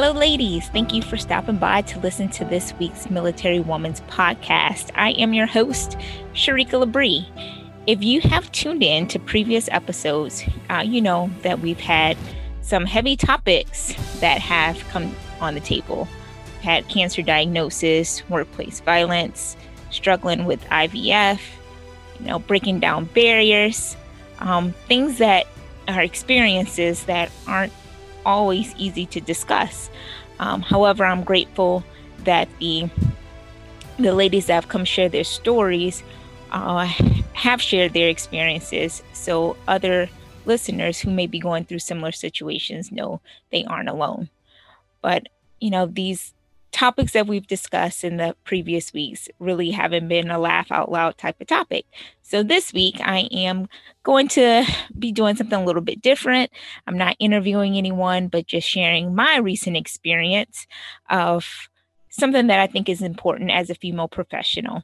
Hello, ladies. Thank you for stopping by to listen to this week's Military Woman's podcast. I am your host, Sharika Labrie. If you have tuned in to previous episodes, uh, you know that we've had some heavy topics that have come on the table. We've had cancer diagnosis, workplace violence, struggling with IVF, you know, breaking down barriers, um, things that are experiences that aren't always easy to discuss. Um, however, I'm grateful that the the ladies that have come share their stories uh, have shared their experiences, so other listeners who may be going through similar situations know they aren't alone. But you know these topics that we've discussed in the previous weeks really haven't been a laugh out loud type of topic. So this week I am going to be doing something a little bit different. I'm not interviewing anyone, but just sharing my recent experience of something that I think is important as a female professional.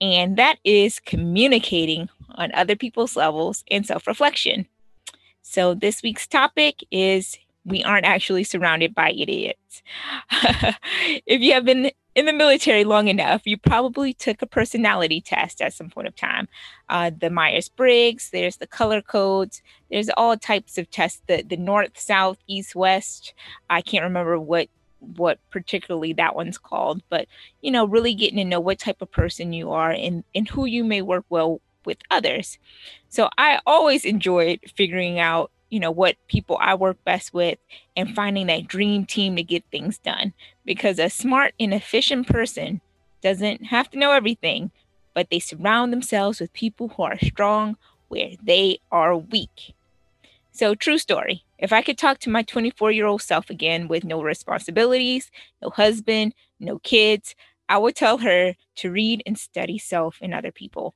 And that is communicating on other people's levels and self reflection. So, this week's topic is we aren't actually surrounded by idiots. if you have been in the military long enough, you probably took a personality test at some point of time. Uh, the Myers Briggs, there's the color codes, there's all types of tests. The the north, south, east, west. I can't remember what what particularly that one's called, but you know, really getting to know what type of person you are and and who you may work well with others. So I always enjoyed figuring out you know what people I work best with and mm-hmm. finding that dream team to get things done because a smart and efficient person doesn't have to know everything but they surround themselves with people who are strong where they are weak. So true story. If I could talk to my 24-year-old self again with no responsibilities, no husband, no kids, I would tell her to read and study self and other people.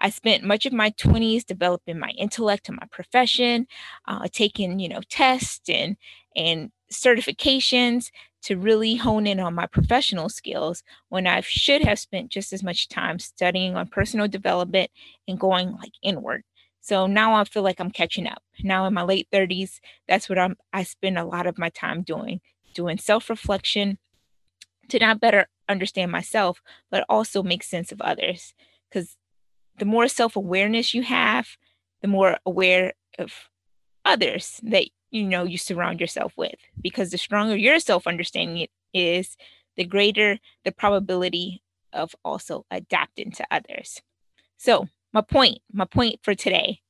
I spent much of my 20s developing my intellect and my profession, uh, taking, you know, tests and and certifications to really hone in on my professional skills when I should have spent just as much time studying on personal development and going like inward. So now I feel like I'm catching up. Now in my late 30s, that's what I'm I spend a lot of my time doing, doing self-reflection to not better understand myself, but also make sense of others. Because the more self awareness you have, the more aware of others that you know you surround yourself with. Because the stronger your self understanding is, the greater the probability of also adapting to others. So, my point, my point for today,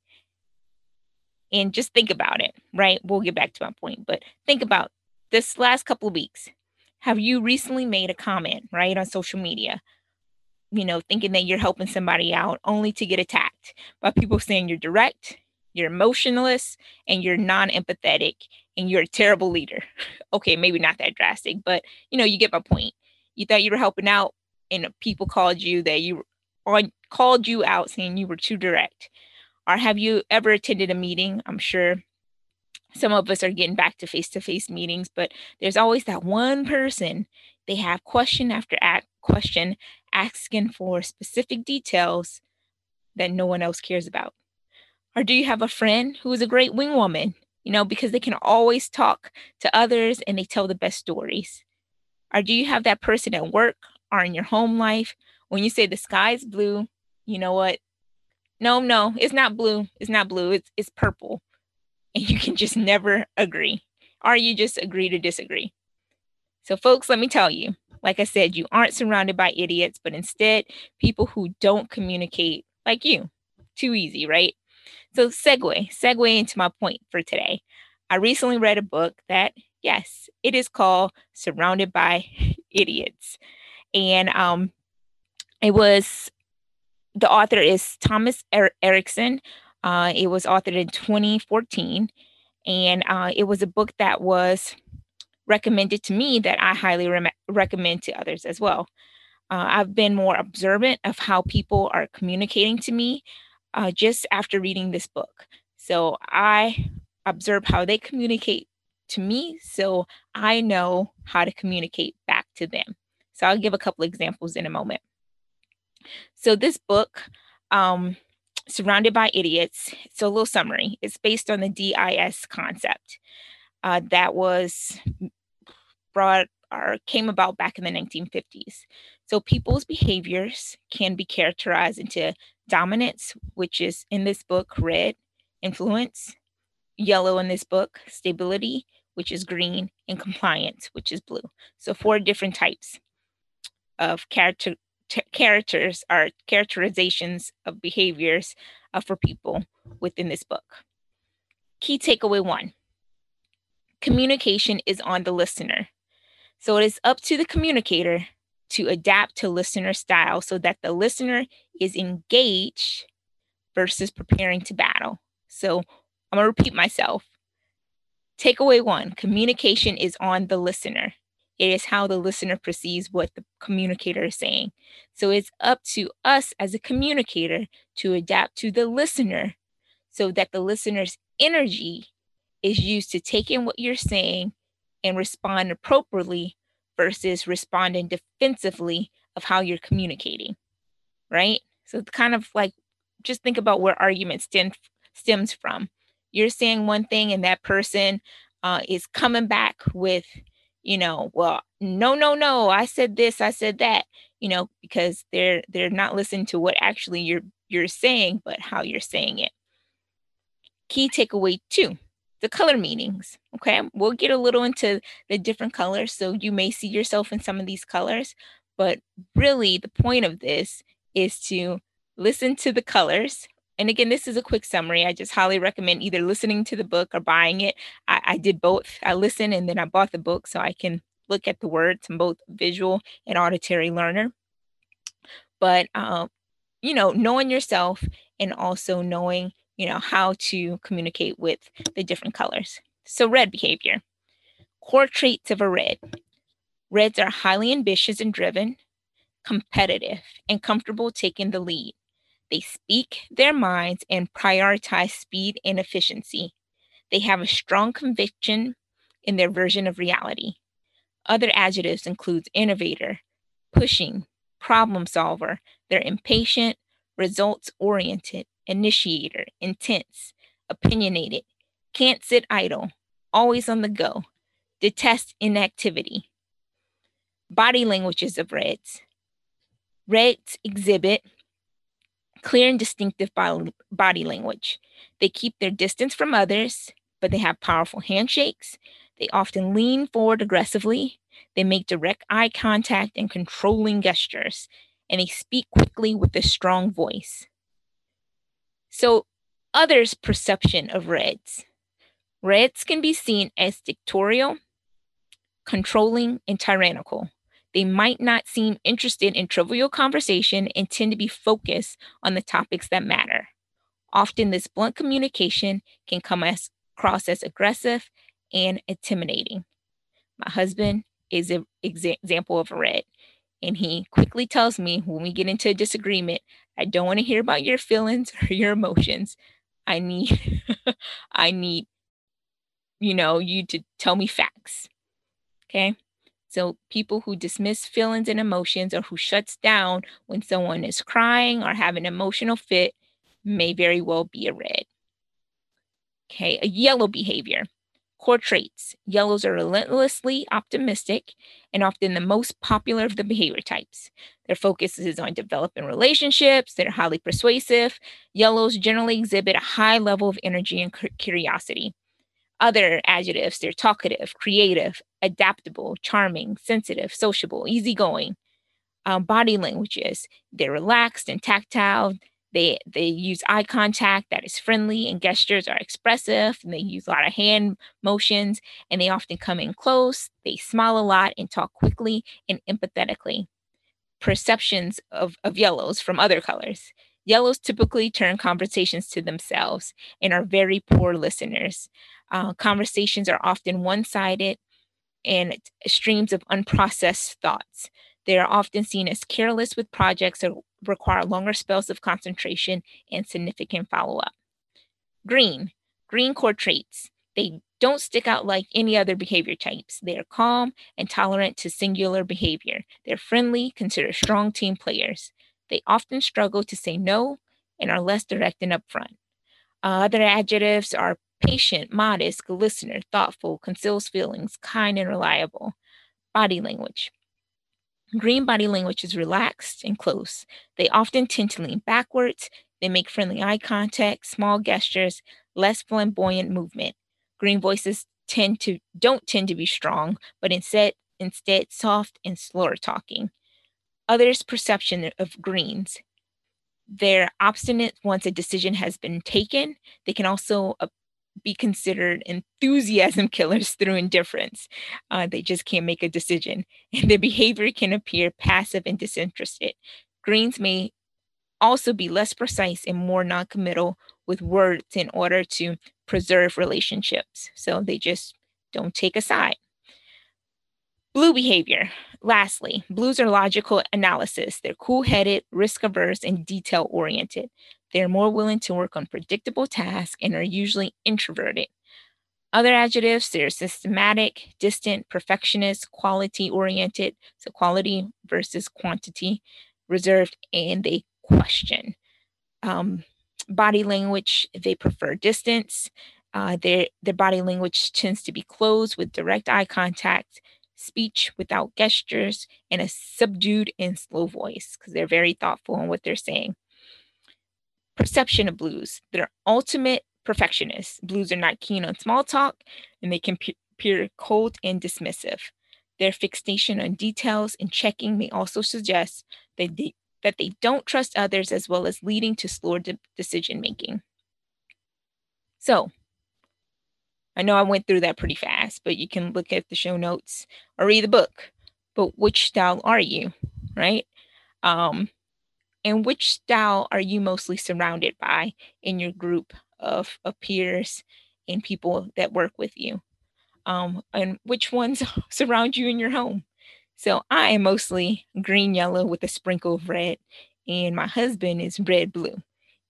and just think about it, right? We'll get back to my point, but think about this last couple of weeks. Have you recently made a comment, right, on social media you know, thinking that you're helping somebody out only to get attacked by people saying you're direct, you're emotionless, and you're non empathetic, and you're a terrible leader. okay, maybe not that drastic, but you know, you get my point. You thought you were helping out, and people called you that you on called you out saying you were too direct. Or have you ever attended a meeting? I'm sure some of us are getting back to face to face meetings, but there's always that one person they have question after question asking for specific details that no one else cares about? Or do you have a friend who is a great wing woman, you know, because they can always talk to others and they tell the best stories? Or do you have that person at work or in your home life when you say the sky is blue, you know what? No, no, it's not blue. It's not blue. It's it's purple. And you can just never agree. Or you just agree to disagree. So folks, let me tell you, like I said, you aren't surrounded by idiots, but instead people who don't communicate like you. Too easy, right? So, segue, segue into my point for today. I recently read a book that, yes, it is called Surrounded by Idiots. And um, it was, the author is Thomas er- Erikson. Uh, it was authored in 2014. And uh, it was a book that was recommended to me that I highly re- recommend to others as well. Uh, I've been more observant of how people are communicating to me uh, just after reading this book. So I observe how they communicate to me so I know how to communicate back to them. So I'll give a couple examples in a moment. So this book, um, Surrounded by Idiots, it's a little summary. It's based on the DIS concept. Uh, that was brought or came about back in the 1950s. So people's behaviors can be characterized into dominance, which is in this book red, influence, yellow in this book, stability, which is green, and compliance, which is blue. So four different types of character t- characters are characterizations of behaviors uh, for people within this book. Key takeaway one communication is on the listener. So it is up to the communicator to adapt to listener style so that the listener is engaged versus preparing to battle. So I'm going to repeat myself. Takeaway one communication is on the listener. It is how the listener perceives what the communicator is saying. So it's up to us as a communicator to adapt to the listener so that the listener's energy is used to take in what you're saying and respond appropriately versus responding defensively of how you're communicating. Right? So it's kind of like just think about where argument stem, stems from. You're saying one thing and that person uh, is coming back with you know, well, no, no, no, I said this, I said that, you know, because they're they're not listening to what actually you're you're saying, but how you're saying it. Key takeaway two, the color meanings. Okay, we'll get a little into the different colors, so you may see yourself in some of these colors, but really the point of this is to listen to the colors and again, this is a quick summary. I just highly recommend either listening to the book or buying it. I, I did both. I listened and then I bought the book so I can look at the words. I'm both visual and auditory learner. But um, you know, knowing yourself and also knowing, you know, how to communicate with the different colors. So red behavior. Core traits of a red. Reds are highly ambitious and driven, competitive, and comfortable taking the lead. They speak their minds and prioritize speed and efficiency. They have a strong conviction in their version of reality. Other adjectives include innovator, pushing, problem solver. They're impatient, results oriented, initiator, intense, opinionated, can't sit idle, always on the go, detest inactivity. Body languages of Reds. Reds exhibit clear and distinctive body language. They keep their distance from others, but they have powerful handshakes. They often lean forward aggressively. They make direct eye contact and controlling gestures, and they speak quickly with a strong voice. So, others' perception of Reds. Reds can be seen as dictatorial, controlling, and tyrannical. They might not seem interested in trivial conversation and tend to be focused on the topics that matter. Often, this blunt communication can come as, across as aggressive and intimidating. My husband is an exa- example of a red, and he quickly tells me when we get into a disagreement, I don't want to hear about your feelings or your emotions. I need, I need, you know, you to tell me facts. Okay. So people who dismiss feelings and emotions or who shuts down when someone is crying or have an emotional fit may very well be a red. Okay, a yellow behavior. Core traits. Yellows are relentlessly optimistic and often the most popular of the behavior types. Their focus is on developing relationships. They're highly persuasive. Yellows generally exhibit a high level of energy and curiosity other adjectives they're talkative creative adaptable charming sensitive sociable easygoing um, body languages they're relaxed and tactile they they use eye contact that is friendly and gestures are expressive and they use a lot of hand motions and they often come in close they smile a lot and talk quickly and empathetically. Perceptions of, of yellows from other colors. Yellows typically turn conversations to themselves and are very poor listeners. Uh, conversations are often one sided and streams of unprocessed thoughts. They are often seen as careless with projects that require longer spells of concentration and significant follow up. Green, green core traits. They don't stick out like any other behavior types. They are calm and tolerant to singular behavior. They're friendly, consider strong team players. They often struggle to say no and are less direct and upfront. Uh, other adjectives are patient, modest, good listener, thoughtful, conceals feelings, kind, and reliable. Body language. Green body language is relaxed and close. They often tend to lean backwards. They make friendly eye contact, small gestures, less flamboyant movement. Green voices tend to don't tend to be strong, but instead instead soft and slower talking. Others' perception of greens. They're obstinate once a decision has been taken. They can also uh, be considered enthusiasm killers through indifference. Uh, they just can't make a decision, and their behavior can appear passive and disinterested. Greens may also be less precise and more noncommittal with words in order to preserve relationships. So they just don't take a side. Blue behavior. Lastly, blues are logical analysis. They're cool headed, risk averse, and detail oriented. They're more willing to work on predictable tasks and are usually introverted. Other adjectives, they're systematic, distant, perfectionist, quality oriented, so quality versus quantity, reserved, and they question. Um, body language, they prefer distance. Uh, their, their body language tends to be closed with direct eye contact, speech without gestures, and a subdued and slow voice because they're very thoughtful in what they're saying perception of blues. They're ultimate perfectionists. Blues are not keen on small talk and they can appear cold and dismissive. Their fixation on details and checking may also suggest that they, that they don't trust others as well as leading to slower de- decision making. So, I know I went through that pretty fast, but you can look at the show notes or read the book. But which style are you, right? Um, and which style are you mostly surrounded by in your group of, of peers and people that work with you? Um, and which ones surround you in your home? So I am mostly green yellow with a sprinkle of red, and my husband is red blue.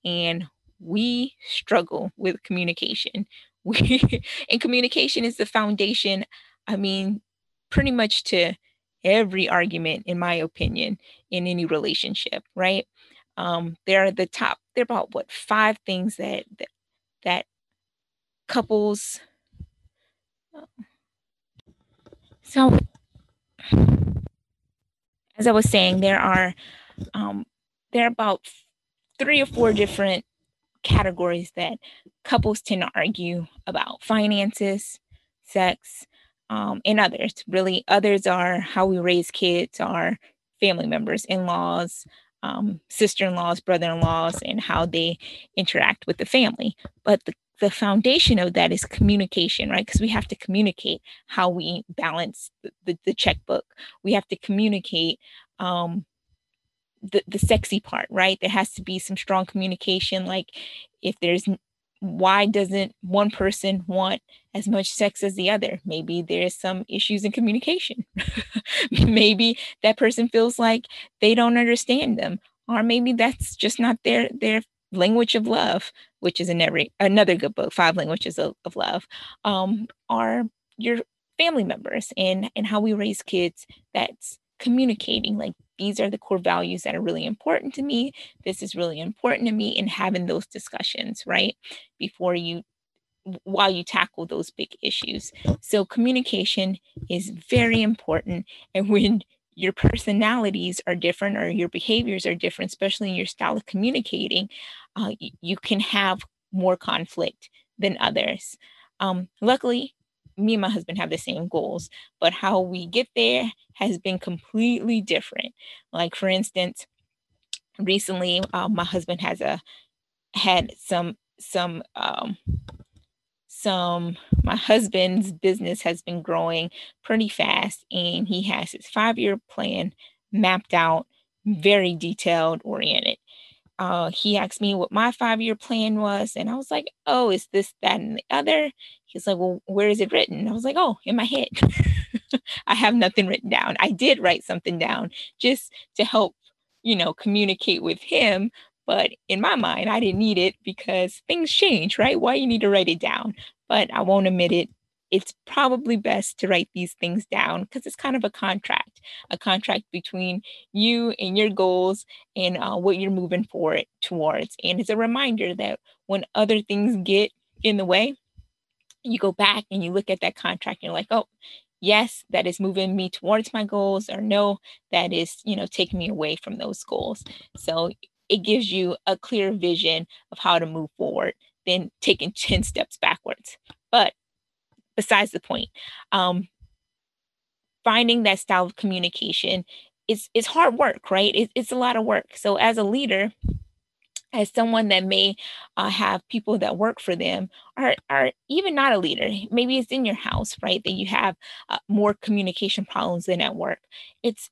And we struggle with communication. We and communication is the foundation. I mean, pretty much to every argument, in my opinion, in any relationship, right? Um, they're the top, they're about what five things that that, that couples uh, so as I was saying, there are um, there are about three or four different categories that couples tend to argue about finances, sex, um, and others. Really, others are how we raise kids, our family members, in laws, um, sister in laws, brother in laws, and how they interact with the family. But the, the foundation of that is communication, right? Because we have to communicate how we balance the, the, the checkbook. We have to communicate um, the, the sexy part, right? There has to be some strong communication. Like if there's why doesn't one person want as much sex as the other? Maybe there's some issues in communication. maybe that person feels like they don't understand them, or maybe that's just not their their language of love, which is another another good book, Five Languages of, of Love. Um, are your family members and and how we raise kids that's communicating like these are the core values that are really important to me. This is really important to me, and having those discussions, right? Before you, while you tackle those big issues. So, communication is very important. And when your personalities are different or your behaviors are different, especially in your style of communicating, uh, you can have more conflict than others. Um, luckily, me and my husband have the same goals, but how we get there has been completely different. Like for instance, recently uh, my husband has a had some some um some my husband's business has been growing pretty fast and he has his five year plan mapped out very detailed oriented uh, he asked me what my five year plan was, and I was like, "Oh, is this, that, and the other?" He's like, "Well, where is it written?" I was like, "Oh, in my head. I have nothing written down. I did write something down just to help, you know, communicate with him, but in my mind, I didn't need it because things change, right? Why you need to write it down? But I won't admit it it's probably best to write these things down because it's kind of a contract, a contract between you and your goals and uh, what you're moving forward towards. And it's a reminder that when other things get in the way, you go back and you look at that contract and you're like, oh, yes, that is moving me towards my goals, or no, that is, you know, taking me away from those goals. So it gives you a clear vision of how to move forward than taking 10 steps backwards. But besides the point, um, finding that style of communication is, is hard work, right? It, it's a lot of work. So as a leader, as someone that may uh, have people that work for them or, or even not a leader maybe it's in your house right that you have uh, more communication problems than at work it's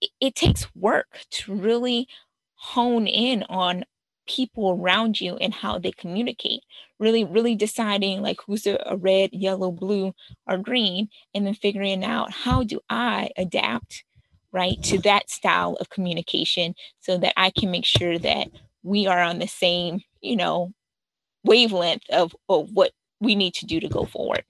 it, it takes work to really hone in on people around you and how they communicate really really deciding like who's a, a red yellow blue or green and then figuring out how do i adapt right to that style of communication so that i can make sure that we are on the same, you know, wavelength of, of what we need to do to go forward.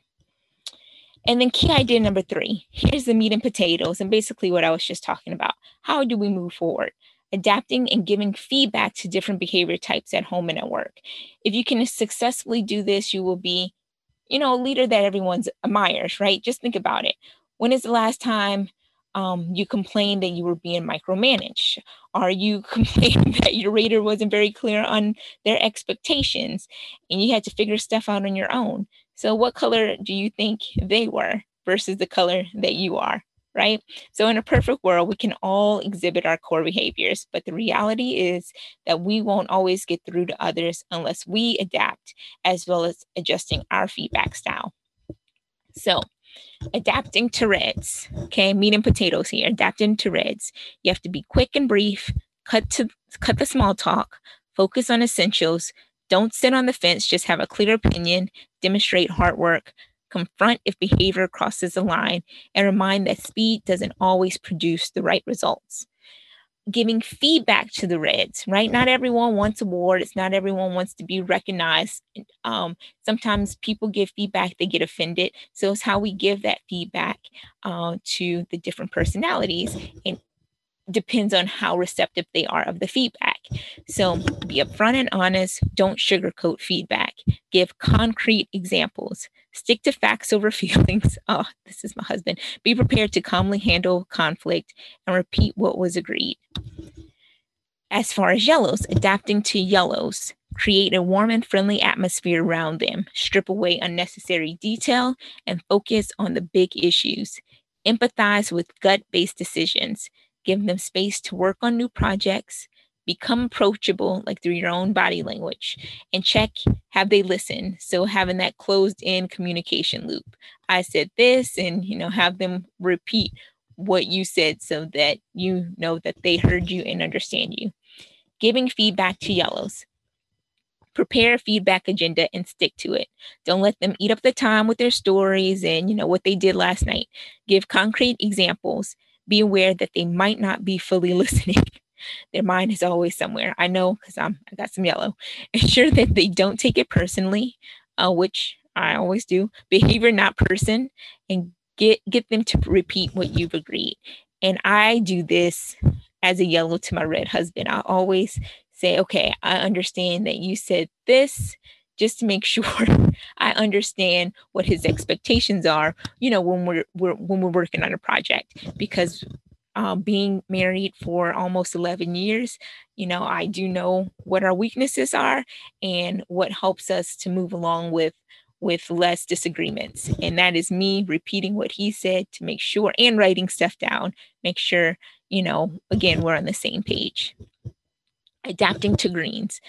And then key idea number three here's the meat and potatoes, and basically what I was just talking about. How do we move forward? Adapting and giving feedback to different behavior types at home and at work. If you can successfully do this, you will be, you know, a leader that everyone admires, right? Just think about it. When is the last time um, you complained that you were being micromanaged Are you complaining that your reader wasn't very clear on their expectations and you had to figure stuff out on your own so what color do you think they were versus the color that you are right so in a perfect world we can all exhibit our core behaviors but the reality is that we won't always get through to others unless we adapt as well as adjusting our feedback style so adapting to reds. Okay, meat and potatoes here. Adapting to reds. You have to be quick and brief. Cut to cut the small talk. Focus on essentials. Don't sit on the fence. Just have a clear opinion. Demonstrate hard work. Confront if behavior crosses the line, and remind that speed doesn't always produce the right results giving feedback to the Reds, right? Not everyone wants awards. Not everyone wants to be recognized. Um, sometimes people give feedback, they get offended. So it's how we give that feedback uh, to the different personalities and depends on how receptive they are of the feedback. So be upfront and honest. Don't sugarcoat feedback. Give concrete examples. Stick to facts over feelings. Oh, this is my husband. Be prepared to calmly handle conflict and repeat what was agreed. As far as yellows, adapting to yellows, create a warm and friendly atmosphere around them, strip away unnecessary detail, and focus on the big issues. Empathize with gut based decisions. Give them space to work on new projects, become approachable like through your own body language and check have they listened? So having that closed in communication loop. I said this and you know have them repeat what you said so that you know that they heard you and understand you. Giving feedback to yellows. Prepare a feedback agenda and stick to it. Don't let them eat up the time with their stories and you know what they did last night. Give concrete examples. Be aware that they might not be fully listening their mind is always somewhere. I know because I'm I got some yellow. Ensure that they don't take it personally, uh, which I always do. Behavior, not person, and get get them to repeat what you've agreed. And I do this as a yellow to my red husband. I always say, okay, I understand that you said this just to make sure I understand what his expectations are, you know, when we're, we're when we're working on a project because um, being married for almost 11 years, you know, I do know what our weaknesses are and what helps us to move along with with less disagreements. And that is me repeating what he said to make sure and writing stuff down, make sure, you know, again, we're on the same page. Adapting to greens.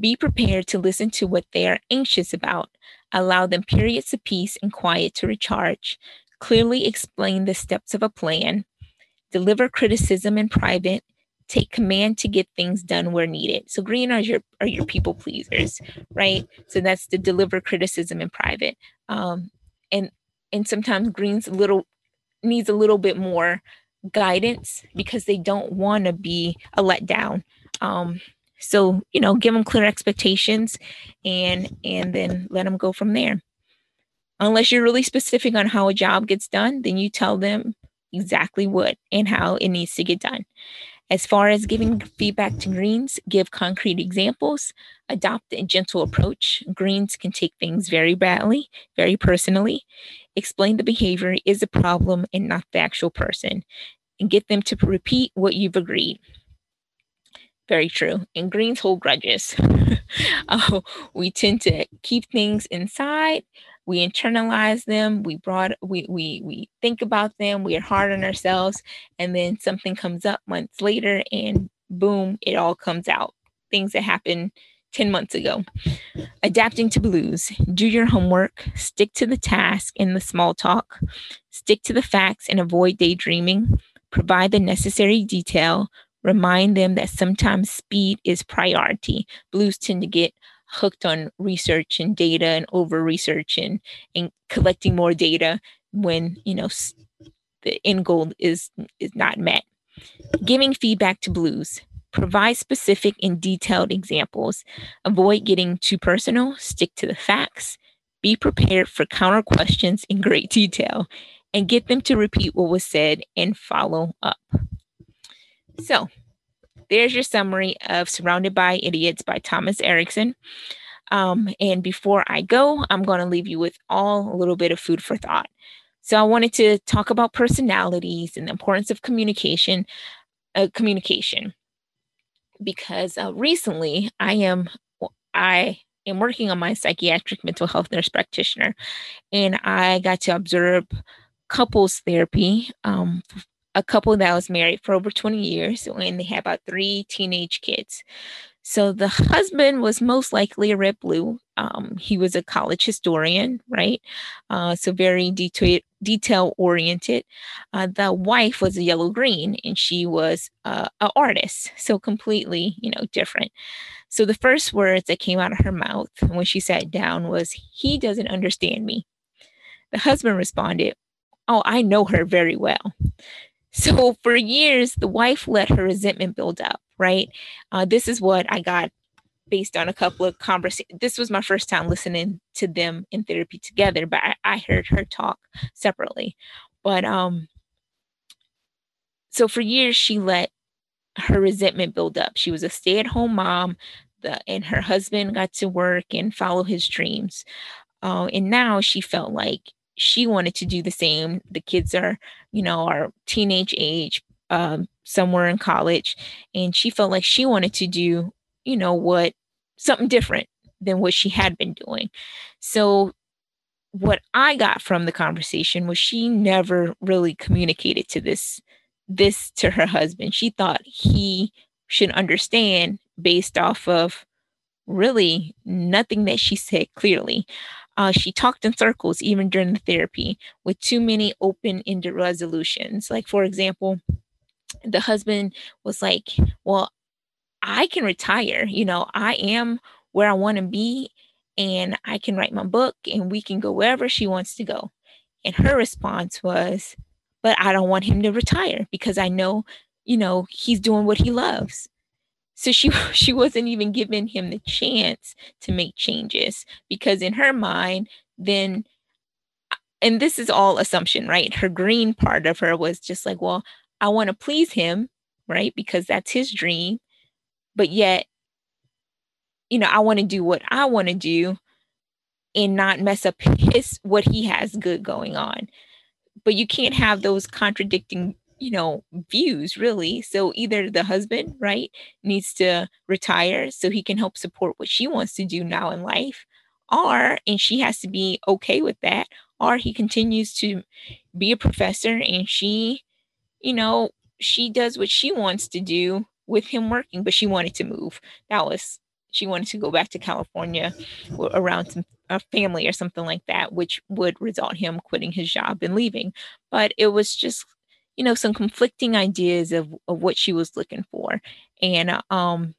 Be prepared to listen to what they are anxious about. Allow them periods of peace and quiet to recharge. Clearly explain the steps of a plan deliver criticism in private, take command to get things done where needed. So green are your are your people pleasers, right? So that's to deliver criticism in private. Um, and and sometimes green's little needs a little bit more guidance because they don't want to be a letdown. Um, so you know, give them clear expectations, and and then let them go from there. Unless you're really specific on how a job gets done, then you tell them exactly what and how it needs to get done. As far as giving feedback to greens, give concrete examples, adopt a gentle approach. Greens can take things very badly, very personally. Explain the behavior is a problem and not the actual person, and get them to repeat what you've agreed. Very true. And greens hold grudges. uh, we tend to keep things inside. We internalize them. We brought we we we think about them. We are hard on ourselves, and then something comes up months later, and boom, it all comes out. Things that happened 10 months ago. Adapting to blues. Do your homework, stick to the task and the small talk, stick to the facts and avoid daydreaming, provide the necessary detail, Remind them that sometimes speed is priority. Blues tend to get hooked on research and data and over research and, and collecting more data when, you know, the end goal is is not met. Giving feedback to blues. Provide specific and detailed examples. Avoid getting too personal. Stick to the facts. Be prepared for counter questions in great detail and get them to repeat what was said and follow up. So there's your summary of Surrounded by Idiots by Thomas Erikson. Um, and before I go, I'm going to leave you with all a little bit of food for thought. So I wanted to talk about personalities and the importance of communication, uh, communication, because uh, recently I am I am working on my psychiatric mental health nurse practitioner, and I got to observe couples therapy um, a couple that was married for over 20 years and they had about three teenage kids. So the husband was most likely a red blue. Um, he was a college historian, right? Uh, so very detail detail oriented. Uh, the wife was a yellow green, and she was uh, an artist, so completely, you know, different. So the first words that came out of her mouth when she sat down was, "He doesn't understand me." The husband responded, "Oh, I know her very well." So for years, the wife let her resentment build up, right? Uh, this is what I got based on a couple of conversations. This was my first time listening to them in therapy together, but I, I heard her talk separately. But um, so for years, she let her resentment build up. She was a stay at home mom, the, and her husband got to work and follow his dreams. Uh, and now she felt like she wanted to do the same. The kids are, you know, are teenage age, um, somewhere in college, and she felt like she wanted to do, you know, what something different than what she had been doing. So what I got from the conversation was she never really communicated to this this to her husband. She thought he should understand based off of really nothing that she said clearly. Uh, she talked in circles even during the therapy with too many open ended resolutions. Like, for example, the husband was like, Well, I can retire. You know, I am where I want to be, and I can write my book, and we can go wherever she wants to go. And her response was, But I don't want him to retire because I know, you know, he's doing what he loves. So she she wasn't even giving him the chance to make changes because in her mind, then uh, and this is all assumption, right? Her green part of her was just like, well, I want to please him, right? Because that's his dream. But yet, you know, I want to do what I want to do and not mess up his what he has good going on. But you can't have those contradicting you know views really. So either the husband right needs to retire so he can help support what she wants to do now in life or and she has to be okay with that or he continues to be a professor and she you know she does what she wants to do with him working but she wanted to move. That was she wanted to go back to california around some a family or something like that which would result him quitting his job and leaving. But it was just you know, some conflicting ideas of, of what she was looking for. And um,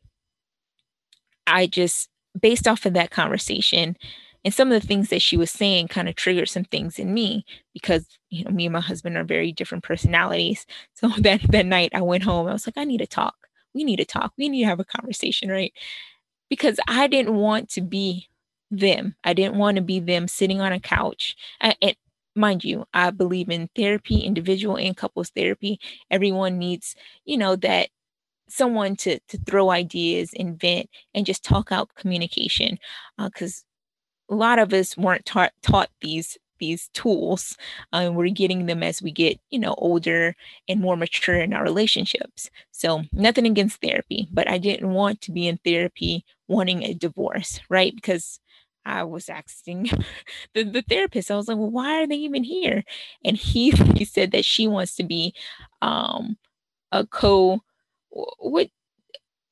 I just, based off of that conversation and some of the things that she was saying, kind of triggered some things in me because, you know, me and my husband are very different personalities. So that, that night I went home, I was like, I need to talk. We need to talk. We need to have a conversation, right? Because I didn't want to be them. I didn't want to be them sitting on a couch. And, mind you, I believe in therapy, individual and couples therapy. Everyone needs, you know, that someone to to throw ideas, invent, and just talk out communication. Because uh, a lot of us weren't taught taught these these tools and uh, we're getting them as we get you know older and more mature in our relationships so nothing against therapy but i didn't want to be in therapy wanting a divorce right because i was asking the, the therapist i was like well why are they even here? And he he said that she wants to be um a co what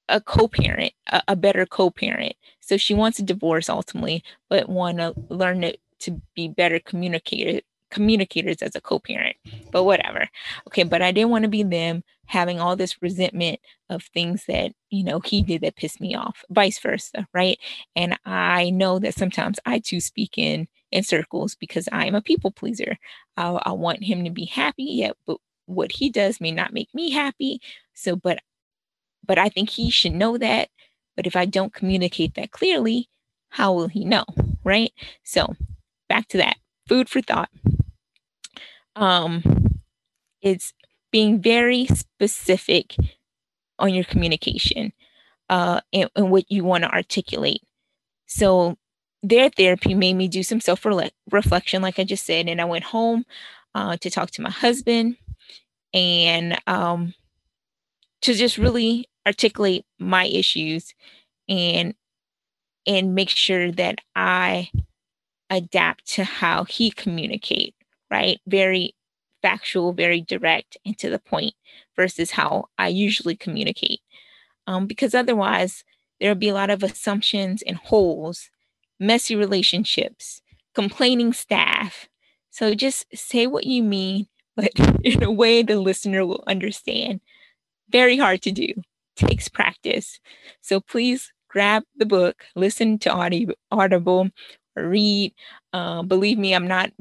a co-parent a, a better co-parent. So she wants a divorce ultimately but want to learn it to be better communicator communicators as a co-parent but whatever. Okay but i didn't want to be them having all this resentment of things that you know he did that pissed me off vice versa right? And i know that sometimes i too speak in in circles because i am a people pleaser. I, I want him to be happy yet but what he does may not make me happy. So but but i think he should know that. But if i don't communicate that clearly how will he know right? So back to that food for thought. Um, it's being very specific on your communication uh, and, and what you want to articulate. So their therapy made me do some self reflection, like I just said, and I went home uh, to talk to my husband and um, to just really articulate my issues and and make sure that I adapt to how he communicate, right? Very factual, very direct and to the point versus how I usually communicate. Um, because otherwise, there'll be a lot of assumptions and holes, messy relationships, complaining staff. So just say what you mean, but in a way the listener will understand. Very hard to do, takes practice. So please grab the book, listen to Audible, read. Uh, believe me, I'm not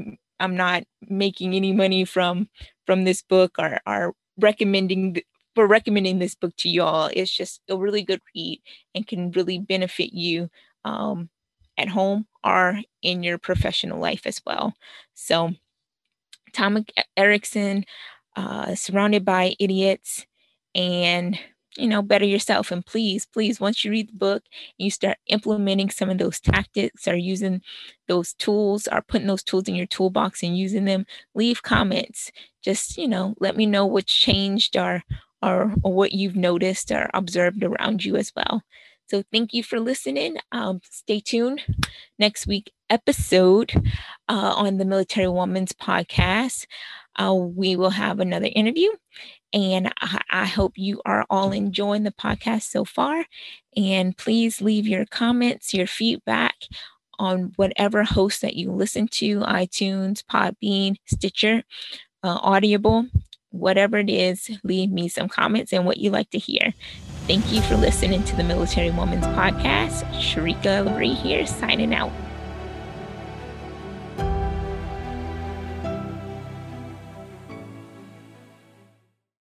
I'm not making any money from from this book or, are recommending for recommending this book to y'all. It's just a really good read and can really benefit you um, at home or in your professional life as well. So, Tom Erikson, uh, Surrounded by Idiots, and you know, better yourself. And please, please, once you read the book and you start implementing some of those tactics or using those tools or putting those tools in your toolbox and using them, leave comments. Just, you know, let me know what's changed or or, or what you've noticed or observed around you as well. So thank you for listening. Um, stay tuned. Next week episode uh, on the Military Woman's podcast, uh, we will have another interview and I, I hope you are all enjoying the podcast so far. And please leave your comments, your feedback on whatever host that you listen to iTunes, Podbean, Stitcher, uh, Audible, whatever it is, leave me some comments and what you like to hear. Thank you for listening to the Military Woman's Podcast. Sharika Labrie here, signing out.